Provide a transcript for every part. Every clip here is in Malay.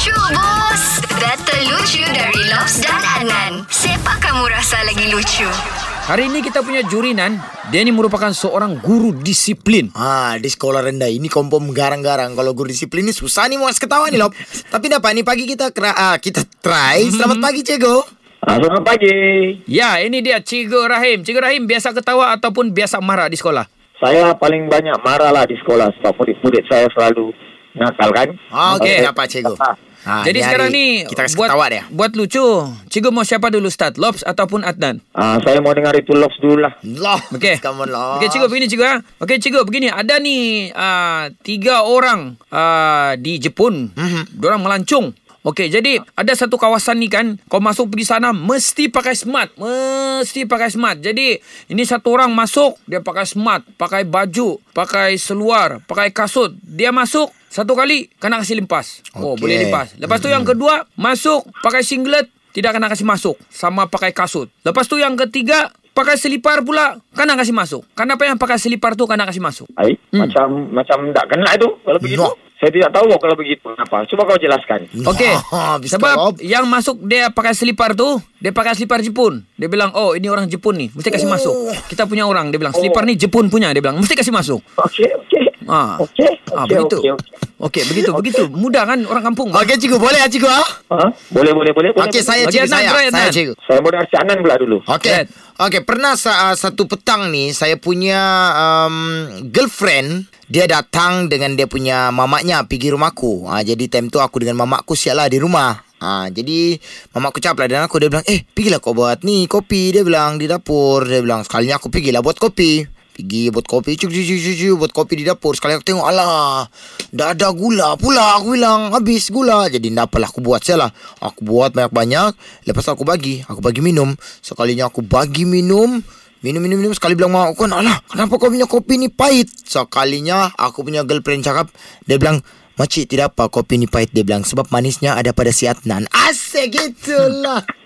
Lucu bos Data lucu dari Lobs dan Adnan Siapa kamu rasa lagi lucu? Hari ini kita punya juri Nan. Dia ni merupakan seorang guru disiplin. Ah, di sekolah rendah ini kompom garang-garang. Kalau guru disiplin ini susah nih mau ketawa nih loh. Tapi dapat nih pagi kita kera, ah, kita try. Selamat pagi Cego. Ah, selamat pagi. Ya, ini dia Cikgu Rahim. Cikgu Rahim biasa ketawa ataupun biasa marah di sekolah? Saya paling banyak marah lah di sekolah sebab murid-murid saya selalu nakal kan. Ah, Okey, dapat Cikgu. Ah, Jadi ni sekarang hari ni kita kasih buat ketawa dia. buat lucu. Cikgu mau siapa dulu start? Lobs ataupun Adnan? Ah, saya mau dengar itu Lobs dulu lah. Loh, Okey. come on lah. Okey cikgu begini cikgu ah. Okey cikgu begini ada ni uh, tiga orang uh, di Jepun. Mm-hmm. Diorang melancung. Okey, jadi ada satu kawasan ni kan, kau masuk pergi sana mesti pakai smart. Mesti pakai smart. Jadi ini satu orang masuk, dia pakai smart, pakai baju, pakai seluar, pakai kasut. Dia masuk satu kali kena kasih limpas. Oh, Okey. boleh limpas. Lepas tu yang kedua masuk pakai singlet, tidak kena kasih masuk sama pakai kasut. Lepas tu yang ketiga pakai selipar pula kena kasih masuk. Kenapa yang pakai selipar tu kena kasih masuk? Ai, Hmm. macam macam tak kena itu kalau begitu. No. Saya tidak tahu kalau begitu kenapa. Cuba kau jelaskan. Okey. Ah, Sebab yang masuk dia pakai selipar tu, dia pakai selipar Jepun. Dia bilang, "Oh, ini orang Jepun ni, mesti kasih masuk." Kita punya orang dia bilang, "Selipar ni Jepun punya." Dia bilang, "Mesti kasih masuk." Okey, okey. Ah. Okey, Ah, okey, begitu. okey, okey. Okey, begitu, begitu. Mudah kan orang kampung. Okey Cikgu, boleh ya Cikgu ah? Ha? Boleh, boleh, boleh. boleh, Okey, boleh. saya Cikgu, saya. Saya. Cikgu. Saya dengar si Anan pula dulu. Okey. Okey, pernah sa- uh, satu petang ni saya punya um, girlfriend dia datang dengan dia punya mamaknya pergi rumahku. Ah jadi time tu aku dengan mamakku siap lah di rumah. Ah jadi mamakku cakap lah dengan aku dia bilang, "Eh, pergilah kau buat ni kopi." Dia bilang di dapur. Dia bilang, "Sekalinya aku pergilah buat kopi." Pergi buat kopi Cuk cuk cuk cuk Buat kopi di dapur. Sekali aku tengok Alah Dah ada gula pula Aku bilang. Habis gula. Jadi tak apalah Aku buat lah. Aku buat banyak-banyak. Lepas aku bagi Aku bagi minum. Sekalinya aku bagi minum. Minum, minum, minum. Sekali bilang aku kan Alah kenapa kau punya kopi ni pahit? Sekalinya Aku punya girlfriend cakap Dia bilang Makcik tidak apa kopi ni pahit Dia bilang Sebab manisnya ada pada si Adnan. Asik gitulah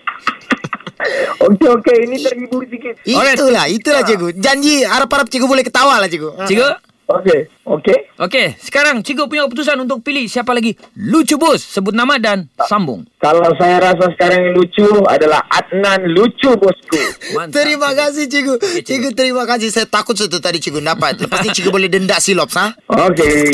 Okey, okey. Ini terhibur sikit. Itulah Itulah cikgu Janji harap-harap cikgu boleh ketawa lah cikgu Cikgu? Okey, okey. Okey, sekarang cikgu punya keputusan untuk pilih siapa lagi lucu bos. Sebut nama dan sambung. Kalau saya rasa sekarang yang lucu adalah Adnan lucu bosku. Mantap. Terima kasih cikgu. Cikgu terima kasih. Saya takut suatu tadi cikgu dapat. Lepas ni cikgu boleh denda silops ha. Okey.